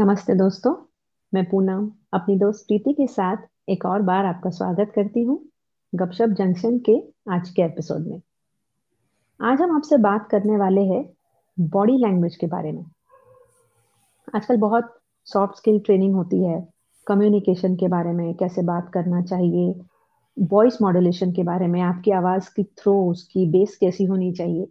नमस्ते दोस्तों, मैं पूनम, अपनी दोस्त प्रीति के साथ एक और बार आपका स्वागत करती हूँ गपशप जंक्शन के आज के एपिसोड में। आज हम आपसे बात करने वाले हैं बॉडी लैंग्वेज के बारे में। आजकल बहुत सॉफ्ट स्किल ट्रेनिंग होती है कम्युनिकेशन के बारे में, कैसे बात करना चाहिए वॉइस मॉड्यूलेशन के बारे में, आपकी आवाज़ की थ्रो उसकी बेस कैसी होनी चाहिए।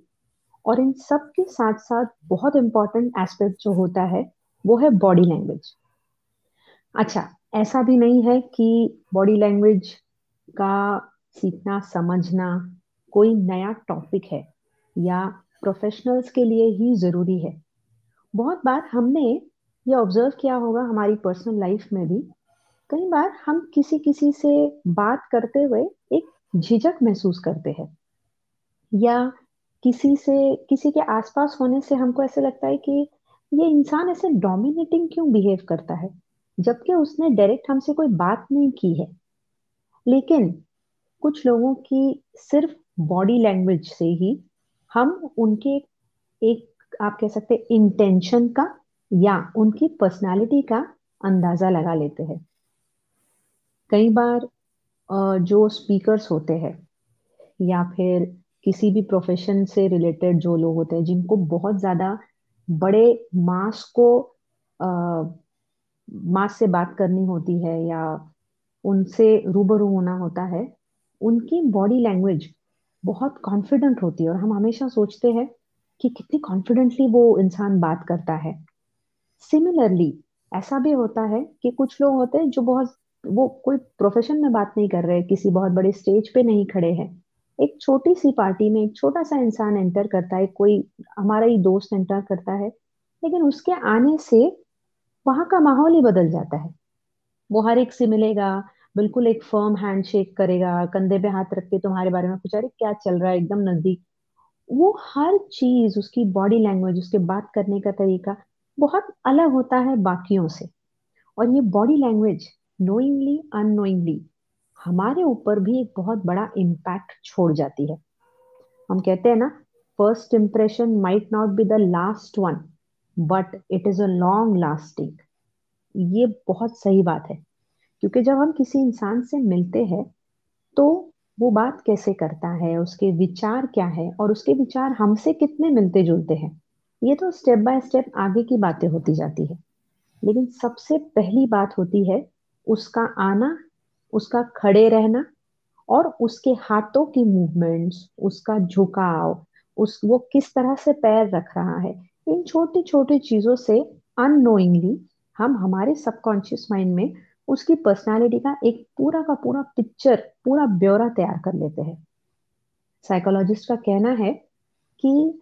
और इन सब के साथ साथ बहुत इंपॉर्टेंट एस्पेक्ट जो होता है वो है बॉडी लैंग्वेज अच्छा ऐसा भी नहीं है कि बॉडी लैंग्वेज का सीखना, समझना कोई नया टॉपिक है या प्रोफेशनल्स के लिए ही ज़रूरी है। बहुत बार हमने ये ऑब्ज़र्व किया होगा हमारी पर्सनल लाइफ में भी, कई बार हम किसी किसी से बात करते हुए एक झिझक महसूस करते हैं या किसी से, किसी के आसपास होने से हमको ऐसे लगता है कि ये इंसान ऐसे डोमिनेटिंग क्यों बिहेव करता है? जबकि उसने डायरेक्ट हमसे कोई बात नहीं की है। लेकिन कुछ लोगों की सिर्फ़ बॉडी लैंग्वेज से ही हम उनके एक, आप कह सकते इंटेंशन का या उनकी पर्सनालिटी का अंदाज़ा लगा लेते हैं। कई बार जो स्पीकर्स होते हैं या फिर किसी भी प्रोफेशन से रिलेटेड जो लोग होते हैं, जिनको बहुत ज़्यादा बड़े मास को आ, मास से बात करनी होती है या उनसे रूबरू होना होता है उनकी बॉडी लैंग्वेज बहुत कॉन्फिडेंट होती है और हम हमेशा सोचते हैं कि कितनी कॉन्फिडेंटली वो इंसान बात करता है। सिमिलरली ऐसा भी होता है कि कुछ लोग होते हैं जो बहुत वो कोई प्रोफेशन में बात नहीं कर रहे किसी बहुत बड़े स्टेज पे नहीं खड़े हैं। एक छोटी सी पार्टी में एक छोटा सा इंसान एंटर करता है, कोई हमारा ही दोस्त एंटर करता है, लेकिन उसके आने से वहाँ का माहौल ही बदल जाता है। वो हर एक से मिलेगा, बिल्कुल एक फर्म हैंडशेक करेगा, कंधे पे हाथ रख के तुम्हारे बारे में पूछा, अरे, क्या चल रहा है? एकदम नज़दीक। वो हर चीज़, उसकी बॉडी लैंग्वेज उसके बात करने का तरीका बहुत अलग होता है बाकियों से। और ये बॉडी लैंग्वेज नोइंगली अनोइंगली हमारे ऊपर भी एक बहुत बड़ा इम्पैक्ट छोड़ जाती है। हम कहते हैं ना first impression might not be the last one but it is a long lasting ये बहुत सही बात है, क्योंकि जब हम किसी इंसान से मिलते हैं तो वो बात कैसे करता है, उसके विचार क्या है, और उसके विचार हमसे कितने मिलते जुलते हैं, ये तो स्टेप बाय स्टेप आगे की बातें होती जाती है। लेकिन सबसे पहली बात होती है, उसका आना उसका खड़े रहना और उसके हाथों की मूवमेंट्स उसका झुकाव, उस, वो किस तरह से पैर रख रहा है, इन छोटी छोटी चीज़ों से अननोइंगली हम हमारे सबकॉन्शियस माइंड में उसकी पर्सनालिटी का एक पूरा का पूरा पिक्चर पूरा ब्यौरा तैयार कर लेते हैं। साइकोलॉजिस्ट का कहना है कि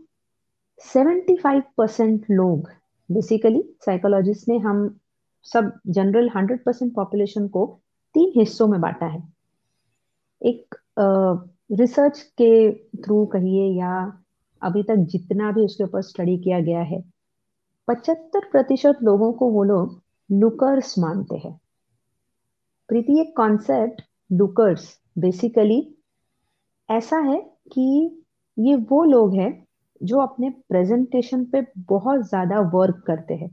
75 परसेंट लोग बेसिकली साइकोलॉजिस्ट ने हम सब जनरल 100 परसेंट पॉपुलेशन को तीन हिस्सों में बांटा है। एक रिसर्च के थ्रू कहिए या अभी तक जितना भी उसके ऊपर स्टडी किया गया है, पचहत्तर प्रतिशत लोगों को वो लोग लुकर्स मानते हैं। प्रीति, एक कॉन्सेप्ट लुकर्स बेसिकली ऐसा है कि ये वो लोग हैं जो अपने प्रेजेंटेशन पे बहुत ज़्यादा वर्क करते हैं।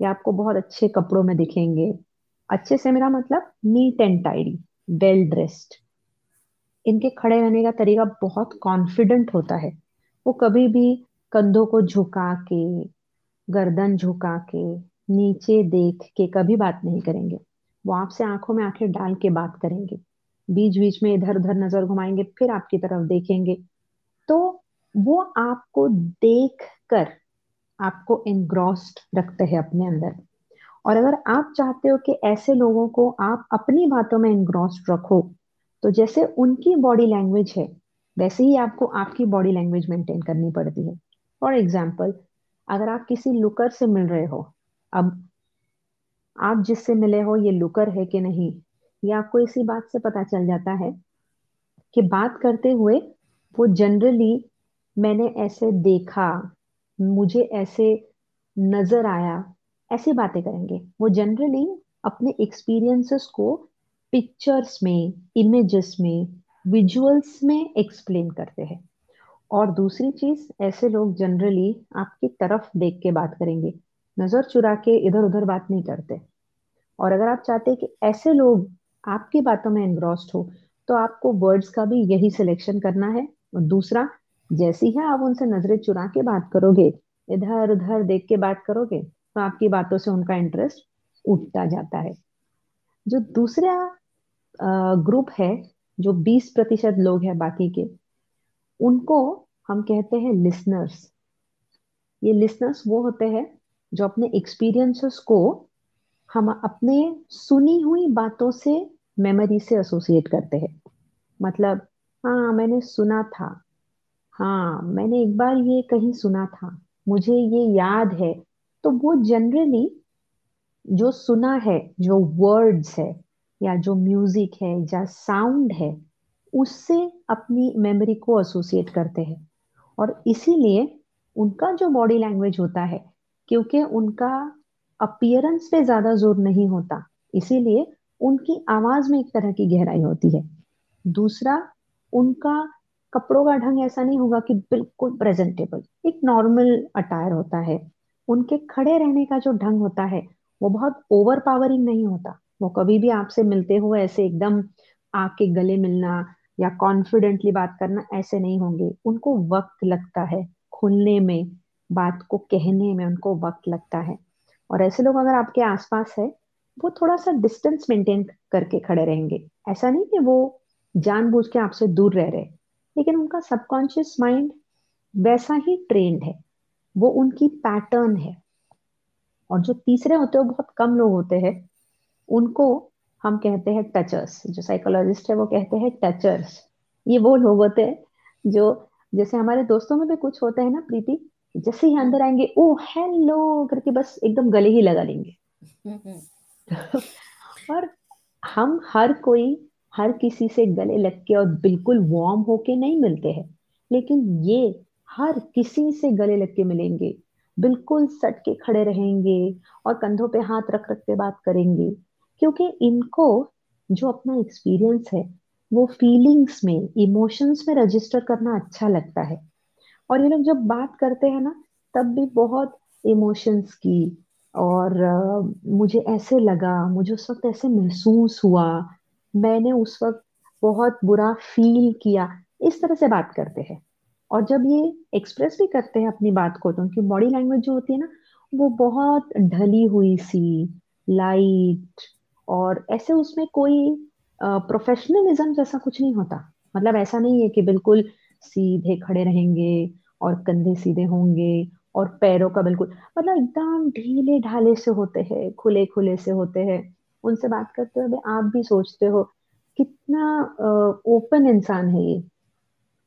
या आपको बहुत अच्छे कपड़ों में दिखेंगे अच्छे से मेरा मतलब neat and tidy well dressed इनके खड़े रहने का तरीका बहुत कॉन्फिडेंट होता है। वो कभी भी कंधों को झुका के, गर्दन झुका के, नीचे देख के कभी बात नहीं करेंगे। वो आपसे आँखों में आँखें डाल के बात करेंगे। बीच बीच में इधर उधर नज़र घुमाएँगे, फिर आपकी तरफ़ देखेंगे। तो वो आपको देख कर आपको इनग्रॉस्ड रखते हैं अपने अंदर। और अगर आप चाहते हो कि ऐसे लोगों को आप अपनी बातों में इनग्रॉस्ड रखो तो जैसे उनकी बॉडी लैंग्वेज है, वैसे ही आपको आपकी बॉडी लैंग्वेज मेंटेन करनी पड़ती है। फॉर एग्ज़ाम्पल अगर आप किसी लुकर से मिल रहे हो, अब आप जिससे मिले हो, ये लुकर है कि नहीं, ये आपको इसी बात से पता चल जाता है कि बात करते हुए वो जनरली मैंने ऐसे देखा, मुझे ऐसे नज़र आया ऐसी बातें करेंगे। वो जनरली अपने एक्सपीरियंसेस को पिक्चर्स में इमेजेस में विजुअल्स में एक्सप्लेन करते हैं। और दूसरी चीज़, ऐसे लोग जनरली आपकी तरफ़ देख के बात करेंगे। नज़र चुरा के इधर उधर बात नहीं करते। और अगर आप चाहते कि ऐसे लोग आपकी बातों में एनग्रॉस्ड हो तो आपको वर्ड्स का भी यही सिलेक्शन करना है। और दूसरा, जैसी है आप उनसे नज़रें चुरा के बात करोगे इधर उधर देख के बात करोगे तो आपकी बातों से उनका इंटरेस्ट उठता जाता है। जो दूसरा ग्रुप है, जो 20 प्रतिशत लोग हैं बाकी के, उनको हम कहते हैं लिसनर्स ये लिसनर्स वो होते हैं जो अपने एक्सपीरियंसेस को हम अपने सुनी हुई बातों से मेमोरी से एसोसिएट करते हैं। मतलब हाँ मैंने सुना था। हाँ मैंने एक बार ये कहीं सुना था। मुझे ये याद है। तो वो जनरली जो सुना है, जो वर्ड्स है, या जो म्यूज़िक है, या साउंड है, उससे अपनी मेमोरी को एसोसिएट करते हैं। और इसीलिए उनका जो बॉडी लैंग्वेज होता है, क्योंकि उनका अपियरेंस पे ज़्यादा ज़ोर नहीं होता, इसीलिए उनकी आवाज़ में एक तरह की गहराई होती है। दूसरा, उनका कपड़ों का ढंग ऐसा नहीं होगा कि बिल्कुल प्रेजेंटेबल एक नॉर्मल अटायर होता है। उनके खड़े रहने का जो ढंग होता है, वो बहुत ओवर पावरिंग नहीं होता। वो कभी भी आपसे मिलते हुए ऐसे एकदम आपके गले मिलना या कॉन्फिडेंटली बात करना, ऐसे नहीं होंगे। उनको वक्त लगता है खुलने में, बात को कहने में उनको वक्त लगता है। और ऐसे लोग अगर आपके आसपास है, वो थोड़ा सा डिस्टेंस मेंटेन करके खड़े रहेंगे। ऐसा नहीं कि वो जानबूझ के आपसे दूर रह रहे लेकिन उनका सबकॉन्शियस माइंड वैसा ही ट्रेंड है। वो उनकी पैटर्न है। और जो तीसरे होते हैं बहुत कम लोग होते हैं। उनको हम कहते हैं टचर्स जो साइकोलॉजिस्ट है वो कहते हैं टचर्स ये वो लोग होते हैं जो जैसे हमारे दोस्तों में भी कुछ होते हैं ना प्रीति जैसे ही अंदर आएँगे ओ हेलो करके बस एकदम गले ही लगा लेंगे। और हम हर कोई हर किसी से गले लग के और बिल्कुल वार्म होके नहीं मिलते हैं। लेकिन ये हर किसी से गले लग के मिलेंगे। बिल्कुल सट के खड़े रहेंगे और कंधों पे हाथ रख रख के बात करेंगे। क्योंकि इनको जो अपना एक्सपीरियंस है वो फीलिंग्स में इमोशंस में रजिस्टर करना अच्छा लगता है। और ये लोग जब बात करते हैं ना तब भी बहुत इमोशंस की और uh, मुझे ऐसे लगा मुझे उस वक्त ऐसे महसूस हुआ। मैंने उस वक्त बहुत बुरा फील किया। इस तरह से बात करते हैं। और जब ये एक्सप्रेस भी करते हैं अपनी बात को तो उनकी बॉडी लैंग्वेज जो होती है ना, वो बहुत ढली हुई सी लाइट और ऐसे उसमें कोई प्रोफेशनलिज्म जैसा कुछ नहीं होता। मतलब ऐसा नहीं है कि बिल्कुल सीधे खड़े रहेंगे और कंधे सीधे होंगे और पैरों का बिल्कुल मतलब एकदम ढीले ढाले से होते हैं, खुले खुले से होते हैं। उनसे बात करते हुए आप भी सोचते हो, कितना ओपन इंसान है ये।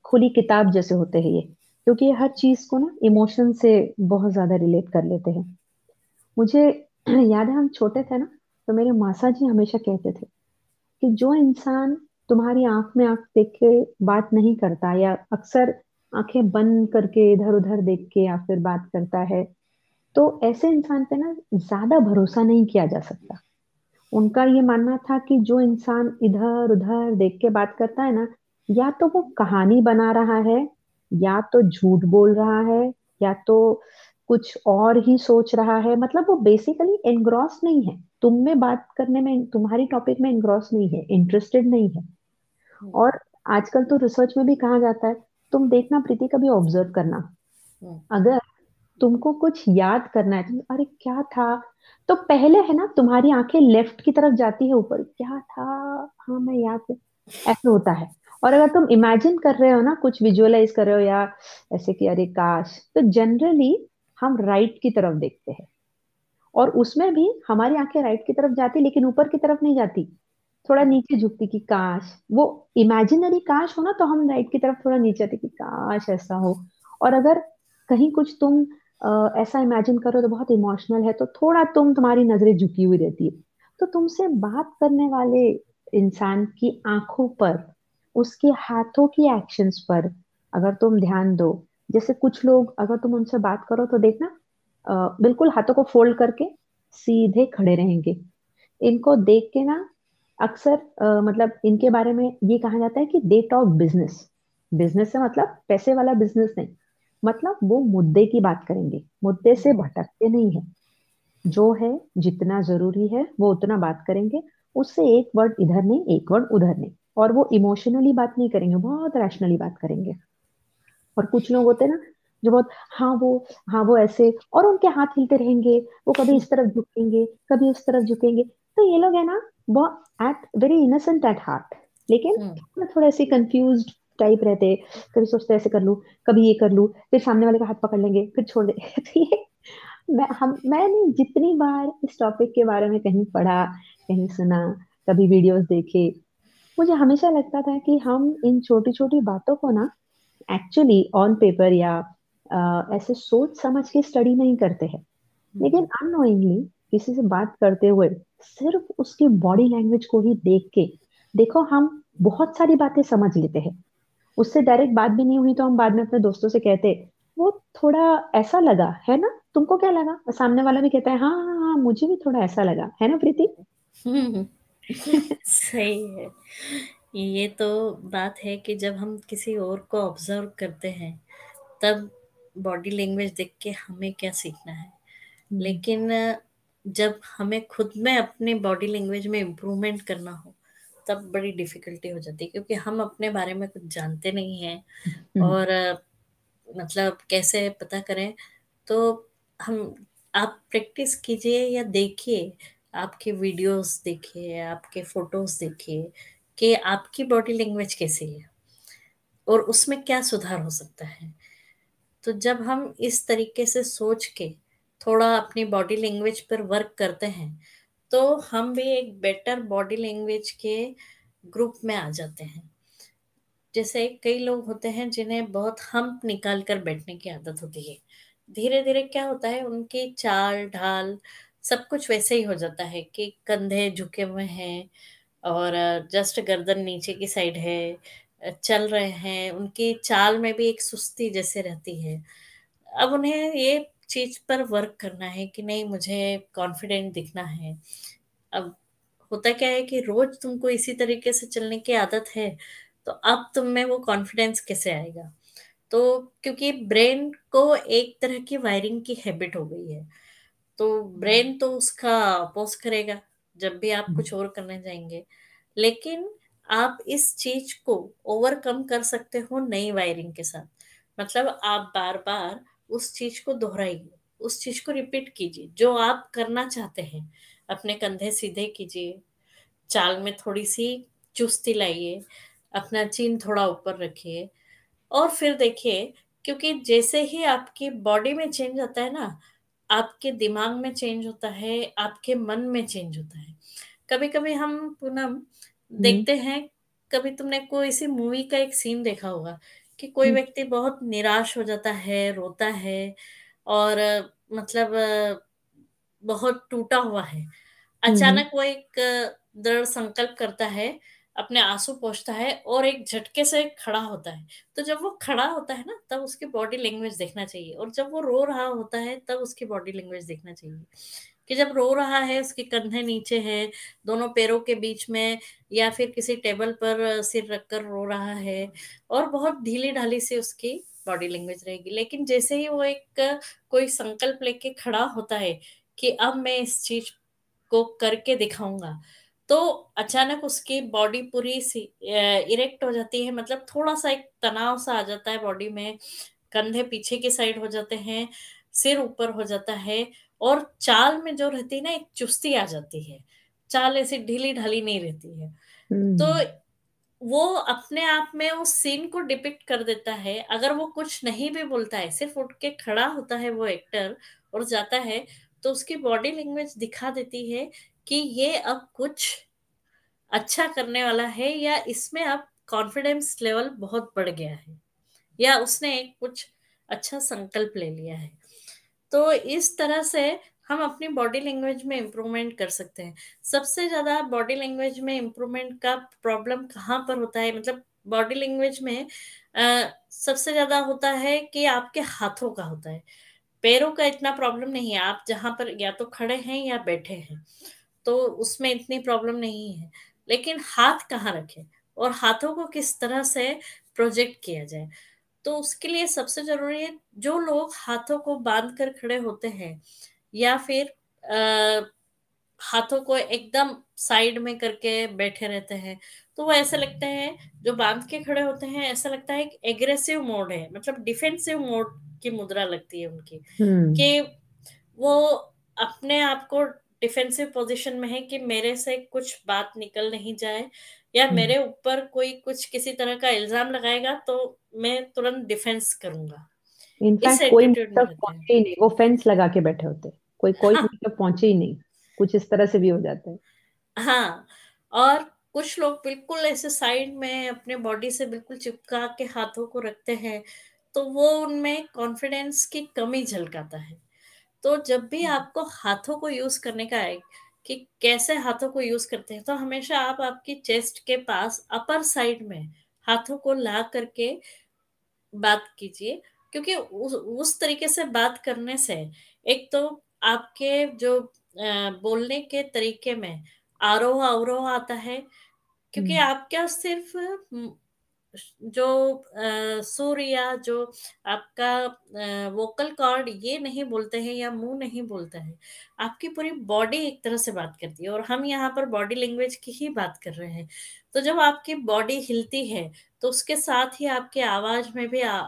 खुली किताब जैसे होते हैं ये, क्योंकि ये हर चीज़ को ना इमोशन से बहुत ज़्यादा रिलेट कर लेते हैं। मुझे याद है हम छोटे थे ना तो मेरे मासा जी हमेशा कहते थे कि जो इंसान तुम्हारी आँख में आँख देख के बात नहीं करता या अक्सर आँखें बंद करके इधर उधर देख के या फिर बात करता है तो ऐसे इंसान पे ना ज़्यादा भरोसा नहीं किया जा सकता। उनका ये मानना था कि जो इंसान इधर उधर देख के बात करता है ना या तो वो कहानी बना रहा है या तो झूठ बोल रहा है या तो कुछ और ही सोच रहा है। मतलब वो बेसिकली एनग्रॉस नहीं है। तुम में बात करने में तुम्हारी टॉपिक में एनग्रॉस नहीं है इंटरेस्टेड नहीं है। हम्म। और आजकल तो रिसर्च में भी कहा जाता है तुम देखना प्रीति कभी ऑब्ज़र्व करना। हम्म। अगर तुमको कुछ याद करना है तो अरे क्या था? तो पहले है ना तुम्हारी आँखें लेफ़्ट की तरफ़ जाती है ऊपर। क्या था? हाँ मैं याद ऐसा होता है। और अगर तुम इमेजिन कर रहे हो ना कुछ विजुअलाइज कर रहे हो या ऐसे कि अरे काश तो जनरली हम राइट की तरफ़ देखते हैं। और उसमें भी हमारी आँखें राइट की तरफ़ जाती लेकिन ऊपर की तरफ़ नहीं जाती। थोड़ा नीचे झुकती कि काश। वो इमेजिनरी काश हो ना तो हम राइट की तरफ़ थोड़ा नीचे आते कि काश ऐसा हो। और अगर कहीं कुछ तुम आ, ऐसा इमेजिन करो तो बहुत इमोशनल है तो थोड़ा तुम तुम्हारी नज़रें झुकी हुई रहती है। तो तुमसे बात करने वाले इंसान की आँखों पर उसके हाथों की एक्शंस पर अगर तुम ध्यान दो। जैसे कुछ लोग अगर तुम उनसे बात करो तो देखना आ, बिल्कुल हाथों को फोल्ड करके सीधे खड़े रहेंगे। इनको देख के ना अक्सर मतलब इनके बारे में ये कहा जाता है कि दे टॉक बिज़नेस बिज़नेस से मतलब पैसे वाला बिज़नेस नहीं। मतलब वो मुद्दे की बात करेंगे। मुद्दे से भटकते नहीं है। जो है जितना ज़रूरी है वो उतना बात करेंगे। उससे एक वर्ड इधर नहीं एक वर्ड उधर नहीं। और वो इमोशनली बात नहीं करेंगे बहुत रैशनली बात करेंगे। और कुछ लोग होते हैं ना जो बहुत हाँ वो हाँ वो ऐसे और उनके हाथ हिलते रहेंगे वो कभी इस तरफ़ झुकेंगे कभी उस तरफ़ झुकेंगे। तो ये लोग है ना बहुत at very innocent at heart लेकिन हम्म। थोड़ा थोड़ा ऐसे कंफ्यूज टाइप रहते कभी सोचते ऐसे कर लूँ कभी ये कर लूँ फिर सामने वाले का हाथ पकड़ लेंगे फिर छोड़ दे तो ये मैं हम मैंने जितनी बार इस टॉपिक के बारे में कहीं पढ़ा कहीं सुना कभी वीडियोस देखे मुझे हमेशा लगता था कि हम इन छोटी छोटी बातों को ना एक्चुअली ऑन पेपर या अ, ऐसे सोच समझ के स्टडी नहीं करते हैं। लेकिन हम्म अननोइंगली किसी से बात करते हुए सिर्फ़ उसकी बॉडी लैंग्वेज को ही देख के देखो हम बहुत सारी बातें समझ लेते हैं। उससे डायरेक्ट बात भी नहीं हुई तो हम बाद में अपने दोस्तों से कहते वो थोड़ा ऐसा लगा है ना? तुमको क्या लगा? सामने वाला भी कहता है हाँ हाँ हाँ मुझे भी थोड़ा ऐसा लगा। है ना प्रीति? हम्म, सही है। ये तो बात है कि जब हम किसी और को ऑब्ज़र्व करते हैं तब बॉडी लैंग्वेज देख के हमें क्या सीखना है? हम्म। लेकिन अ, जब हमें खुद में अपने बॉडी लैंग्वेज में इम्प्रूवमेंट करना हो तब बड़ी डिफिकल्टी हो जाती है क्योंकि हम अपने बारे में कुछ जानते नहीं हैं। हम्म। और अ, मतलब कैसे पता करें? तो हम आप प्रैक्टिस कीजिए या देखिए आपके वीडियोस देखिए आपके फ़ोटोज़ देखिए कि आपकी बॉडी लैंग्वेज कैसी है और उसमें क्या सुधार हो सकता है। तो जब हम इस तरीके से सोच के थोड़ा अपनी बॉडी लैंग्वेज पर वर्क करते हैं तो हम भी एक बेटर बॉडी लैंग्वेज के ग्रुप में आ जाते हैं। जैसे कई लोग होते हैं जिन्हें बहुत हम्प निकाल कर बैठने की आदत होती है। धीरे धीरे क्या होता है, उनकी चाल ढाल सब कुछ वैसे ही हो जाता है कि कंधे झुके हुए हैं और जस्ट गर्दन नीचे की साइड है चल रहे हैं, उनकी चाल में भी एक सुस्ती जैसे रहती है। अब उन्हें ये चीज़ पर वर्क करना है कि नहीं, मुझे कॉन्फिडेंट दिखना है। अब होता क्या है कि रोज तुमको इसी तरीके से चलने की आदत है तो अब तुम में वो कॉन्फिडेंस कैसे आएगा? तो क्योंकि ब्रेन को एक तरह की वायरिंग की हैबिट हो गई है। तो ब्रेन तो उसका अपोज करेगा जब भी आप हम्म। कुछ और करने जाएँगे। लेकिन आप इस चीज़ को ओवरकम कर सकते हो नई वायरिंग के साथ। मतलब आप बार बार उस चीज़ को दोहराइए उस चीज़ को रिपीट कीजिए। जो आप करना चाहते हैं अपने कंधे सीधे कीजिए चाल में थोड़ी सी चुस्ती लाइए अपना चीन थोड़ा ऊपर रखिए। और फिर देखिए क्योंकि जैसे ही आपकी बॉडी में चेंज आता है ना आपके दिमाग में चेंज होता है आपके मन में चेंज होता है। कभी कभी हम पूनम हम्म। देखते हैं कभी तुमने कोई सी मूवी का एक सीन देखा होगा कि कोई हम्म। व्यक्ति बहुत निराश हो जाता है रोता है और अ, मतलब अ, बहुत टूटा हुआ है। हम्म। अचानक वो एक अ, दृढ़ संकल्प करता है अपने आँसू पोंछता है और एक झटके से खड़ा होता है। तो जब वो खड़ा होता है ना, तब उसकी बॉडी लैंग्वेज देखना चाहिए और जब वो रो रहा होता है, तब उसकी बॉडी लैंग्वेज देखना चाहिए। कि जब रो रहा है, उसके कंधे नीचे है, दोनों पैरों के बीच में या फिर किसी टेबल पर सिर रखकर रो रहा है और बहुत ढीली ढाली से उसकी बॉडी लैंग्वेज रहेगी। लेकिन जैसे ही वो एक कोई संकल्प लेके खड़ा होता है कि अब मैं इस चीज़ को करके दिखाऊँगा तो अचानक उसकी बॉडी पूरी सी इरेक्ट हो जाती है मतलब थोड़ा सा एक तनाव सा आ जाता है बॉडी में कंधे पीछे की साइड हो जाते हैं सिर ऊपर हो जाता है और चाल में जो रहती है ना एक चुस्ती आ जाती है चाल ऐसी ढीली ढाली नहीं रहती है। तो हम्म। वो अपने आप में उस सीन को डिपिक्ट कर देता है अगर वो कुछ नहीं भी बोलता है सिर्फ़ उठ के खड़ा होता है वो एक्टर और जाता है तो उसकी बॉडी लैंग्वेज दिखा देती है कि ये अब कुछ अच्छा करने वाला है या इसमें अब कॉन्फिडेंस लेवल बहुत बढ़ गया है या उसने एक कुछ अच्छा संकल्प ले लिया है। तो इस तरह से हम अपनी बॉडी लैंग्वेज में इम्प्रूवमेंट कर सकते हैं। सबसे ज़्यादा बॉडी लैंग्वेज में इम्प्रूवमेंट का प्रॉब्लम कहाँ पर होता है? मतलब बॉडी लैंग्वेज में अ, सबसे ज़्यादा होता है कि आपके हाथों का होता है। पैरों का इतना प्रॉब्लम नहीं है। आप जहाँ पर या तो खड़े हैं या बैठे हैं। तो उसमें इतनी प्रॉब्लम नहीं है। लेकिन हाथ कहाँ रखें? और हाथों को किस तरह से प्रोजेक्ट किया जाए? तो उसके लिए सबसे ज़रूरी है जो लोग हाथों को बाँध कर खड़े होते हैं या फिर अ, हाथों को एकदम साइड में करके बैठे रहते हैं तो वो ऐसा लगता है जो बाँध के खड़े होते हैं ऐसा लगता है कि एग्रेसिव मोड है मतलब डिफेंसिव मोड की मुद्रा लगती है उनकी हम्म। कि वो अपने आप को डिफेंसिव पोजीशन में है कि मेरे से कुछ बात निकल नहीं जाए या हम्म। मेरे ऊपर कोई कुछ किसी तरह का इल्ज़ाम लगाएगा तो मैं तुरंत डिफेंस करूँगा। इनफैक्ट कोई मुँह एटीट्यूड में तक रहते हैं। पहुँचे ही नहीं वो फेंस लगा के बैठे होते कोई कोई हाँ। तक पहुँचे ही नहीं कुछ इस तरह से भी हो जाता है। हाँ और कुछ लोग बिल्कुल ऐसे साइड में अपने बॉडी से बिल्कुल चिपका के हाथों को रखते हैं तो वो उनमें कॉन्फिडेंस की कमी झलकाता है। तो जब भी आपको हाथों को यूज़ करने का है कि कैसे हाथों को यूज़ करते हैं तो हमेशा आप आपकी चेस्ट के पास अपर साइड में हाथों को ला करके बात कीजिए। क्योंकि उस उस तरीके से बात करने से एक तो आपके जो बोलने के तरीके में आरोह अवरोह आता है। क्योंकि हम्म। आप क्या सिर्फ़ जो सुर या जो आपका वोकल कॉर्ड ये नहीं बोलते हैं या मुँह नहीं बोलता है आपकी पूरी बॉडी एक तरह से बात करती है और हम यहाँ पर बॉडी लैंग्वेज की ही बात कर रहे हैं। तो जब आपकी बॉडी हिलती है तो उसके साथ ही आपके आवाज़ में भी आ,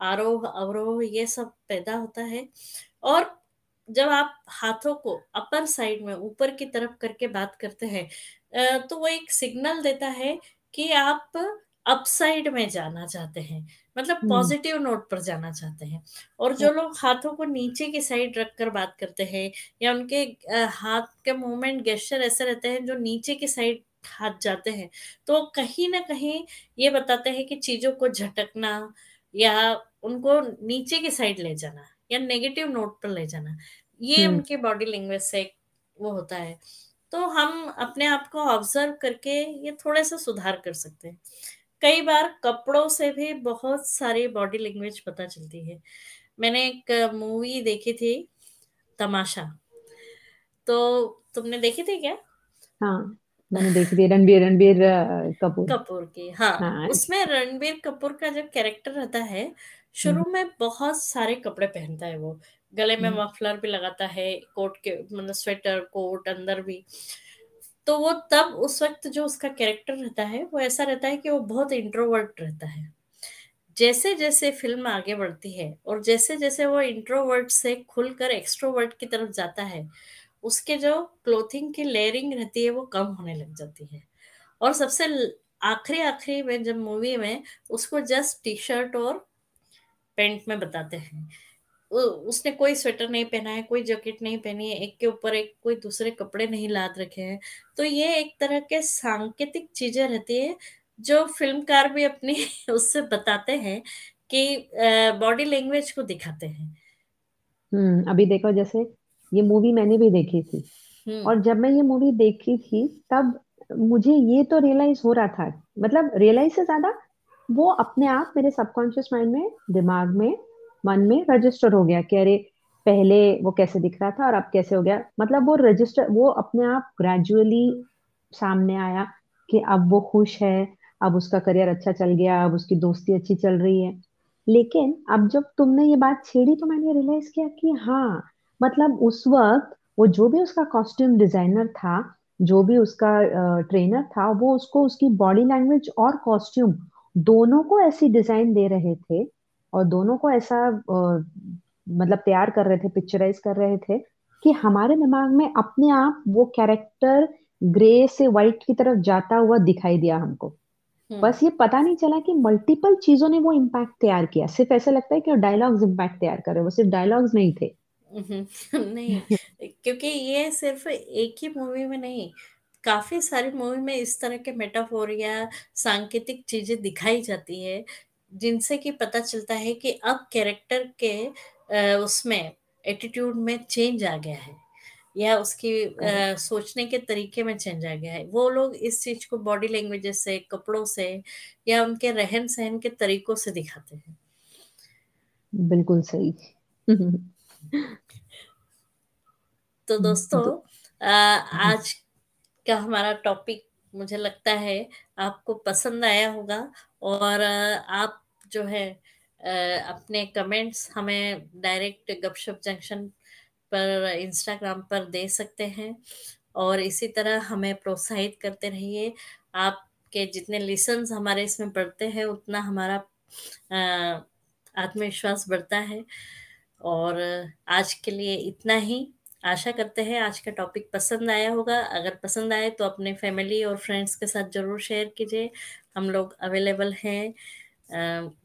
आरोह अवरोह ये सब पैदा होता है और जब आप हाथों को अपर साइड में ऊपर की तरफ़ करके बात करते हैं तो वो एक सिग्नल देता है कि आप अप साइड में जाना चाहते हैं मतलब हम्म। पॉजिटिव नोट पर जाना चाहते हैं। और जो लोग हाथों को नीचे की साइड रख कर बात करते हैं या उनके अ, हाथ के मूवमेंट गेस्चर ऐसे रहते हैं जो नीचे की साइड हाथ जाते हैं तो कहीं ना कहीं ये बताते हैं कि चीज़ों को झटकना या उनको नीचे की साइड ले जाना या नेगेटिव नोट पर ले जाना ये हम्म। उनके बॉडी लैंग्वेज से एक वो होता है। तो हम अपने आप को ऑब्ज़र्व करके ये थोड़ा सा सुधार कर सकते हैं। कई बार कपड़ों से भी बहुत सारी बॉडी लैंग्वेज पता चलती है। मैंने एक मूवी देखी थी तमाशा। तो तुमने देखी थी क्या? हाँ मैंने देखी थी रणबीर रणबीर कपूर। कपूर की हाँ। हाँ उसमें रणबीर कपूर का जो कैरेक्टर रहता है हम्म। शुरू में बहुत सारे कपड़े पहनता है वो। गले में हम्म। मफलर भी लगाता है कोट के मतलब स्वेटर कोट अंदर भी। तो वो तब उस वक्त जो उसका कैरेक्टर रहता है, वो ऐसा रहता है कि वो बहुत इंट्रोवर्ट रहता है। जैसे जैसे फ़िल्म आगे बढ़ती है और जैसे जैसे वो इंट्रोवर्ट से खुलकर एक्सट्रोवर्ट की तरफ़ जाता है, उसके जो क्लोथिंग की लेयरिंग रहती है वो कम होने लग जाती है। और सबसे आखिरी आखिरी में जब मूवी में उसको जस्ट टी शर्ट और पेंट में बताते हैं। उसने कोई स्वेटर नहीं पहना है कोई जैकेट नहीं पहनी है एक के ऊपर एक कोई दूसरे कपड़े नहीं लाद रखे हैं। तो ये एक तरह के सांकेतिक चीज़ें रहती है जो फिल्मकार भी अपनी उससे बताते हैं कि बॉडी लैंग्वेज को दिखाते हैं। हम्म अभी देखो जैसे ये मूवी मैंने भी देखी थी। हम्म। और जब मैं ये मूवी देखी थी तब मुझे ये तो रियलाइज़ हो रहा था मतलब रियलाइज़ से ज़्यादा वो अपने आप मेरे सबकॉन्शियस माइंड में दिमाग में मन में रजिस्टर हो गया कि अरे, पहले वो कैसे दिख रहा था और अब कैसे हो गया? मतलब वो रजिस्टर वो अपने आप ग्रेजुअली सामने आया कि अब वो खुश है, अब उसका करियर अच्छा चल गया, अब उसकी दोस्ती अच्छी चल रही है। लेकिन अब जब तुमने ये बात छेड़ी तो मैंने रियलाइज़ किया कि हाँ मतलब उस वक्त वो जो भी उसका कॉस्ट्यूम डिज़ाइनर था, जो भी उसका ट्रेनर था, वो उसको उसकी बॉडी लैंग्वेज और कॉस्ट्यूम दोनों को ऐसी डिज़ाइन दे रहे थे और दोनों को ऐसा मतलब तैयार कर रहे थे पिक्चराइज कर रहे थे कि हमारे दिमाग में अपने आप वो कैरेक्टर ग्रे से व्हाइट की तरफ़ जाता हुआ दिखाई दिया हमको। हम्म। बस ये पता नहीं चला कि मल्टीपल चीज़ों ने वो इम्पैक्ट तैयार किया। सिर्फ़ ऐसा लगता है कि डायलॉग्स इम्पैक्ट तैयार कर रहे वो सिर्फ़ डायलॉग्स नहीं थे। हम्म, नहीं क्योंकि ये सिर्फ़ एक ही मूवी में नहीं काफ़ी सारी मूवी में इस तरह के मेटाफोर या सांकेतिक चीज़ें दिखाई जाती है जिनसे कि पता चलता है कि अब कैरेक्टर के अ, उसमें एटीट्यूड में चेंज आ गया है या उसकी करेक्ट अ, सोचने के तरीके में चेंज आ गया है। वो लोग इस चीज़ को बॉडी लैंग्वेजेस से कपड़ों से या उनके रहन सहन के तरीकों से दिखाते हैं। बिल्कुल सही। तो दोस्तों तो, अ, आज का हमारा टॉपिक मुझे लगता है आपको पसंद आया होगा और आप जो है अपने कमेंट्स हमें डायरेक्ट गपशप जंक्शन पर, इंस्टाग्राम पर दे सकते हैं। और इसी तरह हमें प्रोत्साहित करते रहिए। आपके जितने लिसन्स हमारे इसमें बढ़ते हैं, उतना हमारा आत्मविश्वास बढ़ता है। और, आज के लिए इतना ही। आशा करते हैं आज का टॉपिक पसंद आया होगा। अगर पसंद आए तो अपने फैमिली और फ्रेंड्स के साथ ज़रूर शेयर कीजिए। हम लोग अवेलेबल हैं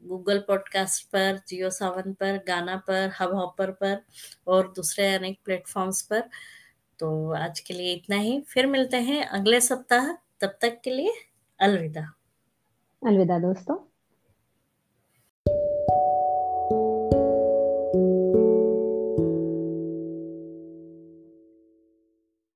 गूगल पॉडकास्ट पर, जियो सावन पर, गाना पर हब हॉपर पर और दूसरे अनेक प्लेटफॉर्म्स पर। तो आज के लिए इतना ही। फिर मिलते हैं अगले सप्ताह। तब तक के लिए अलविदा। अलविदा दोस्तों।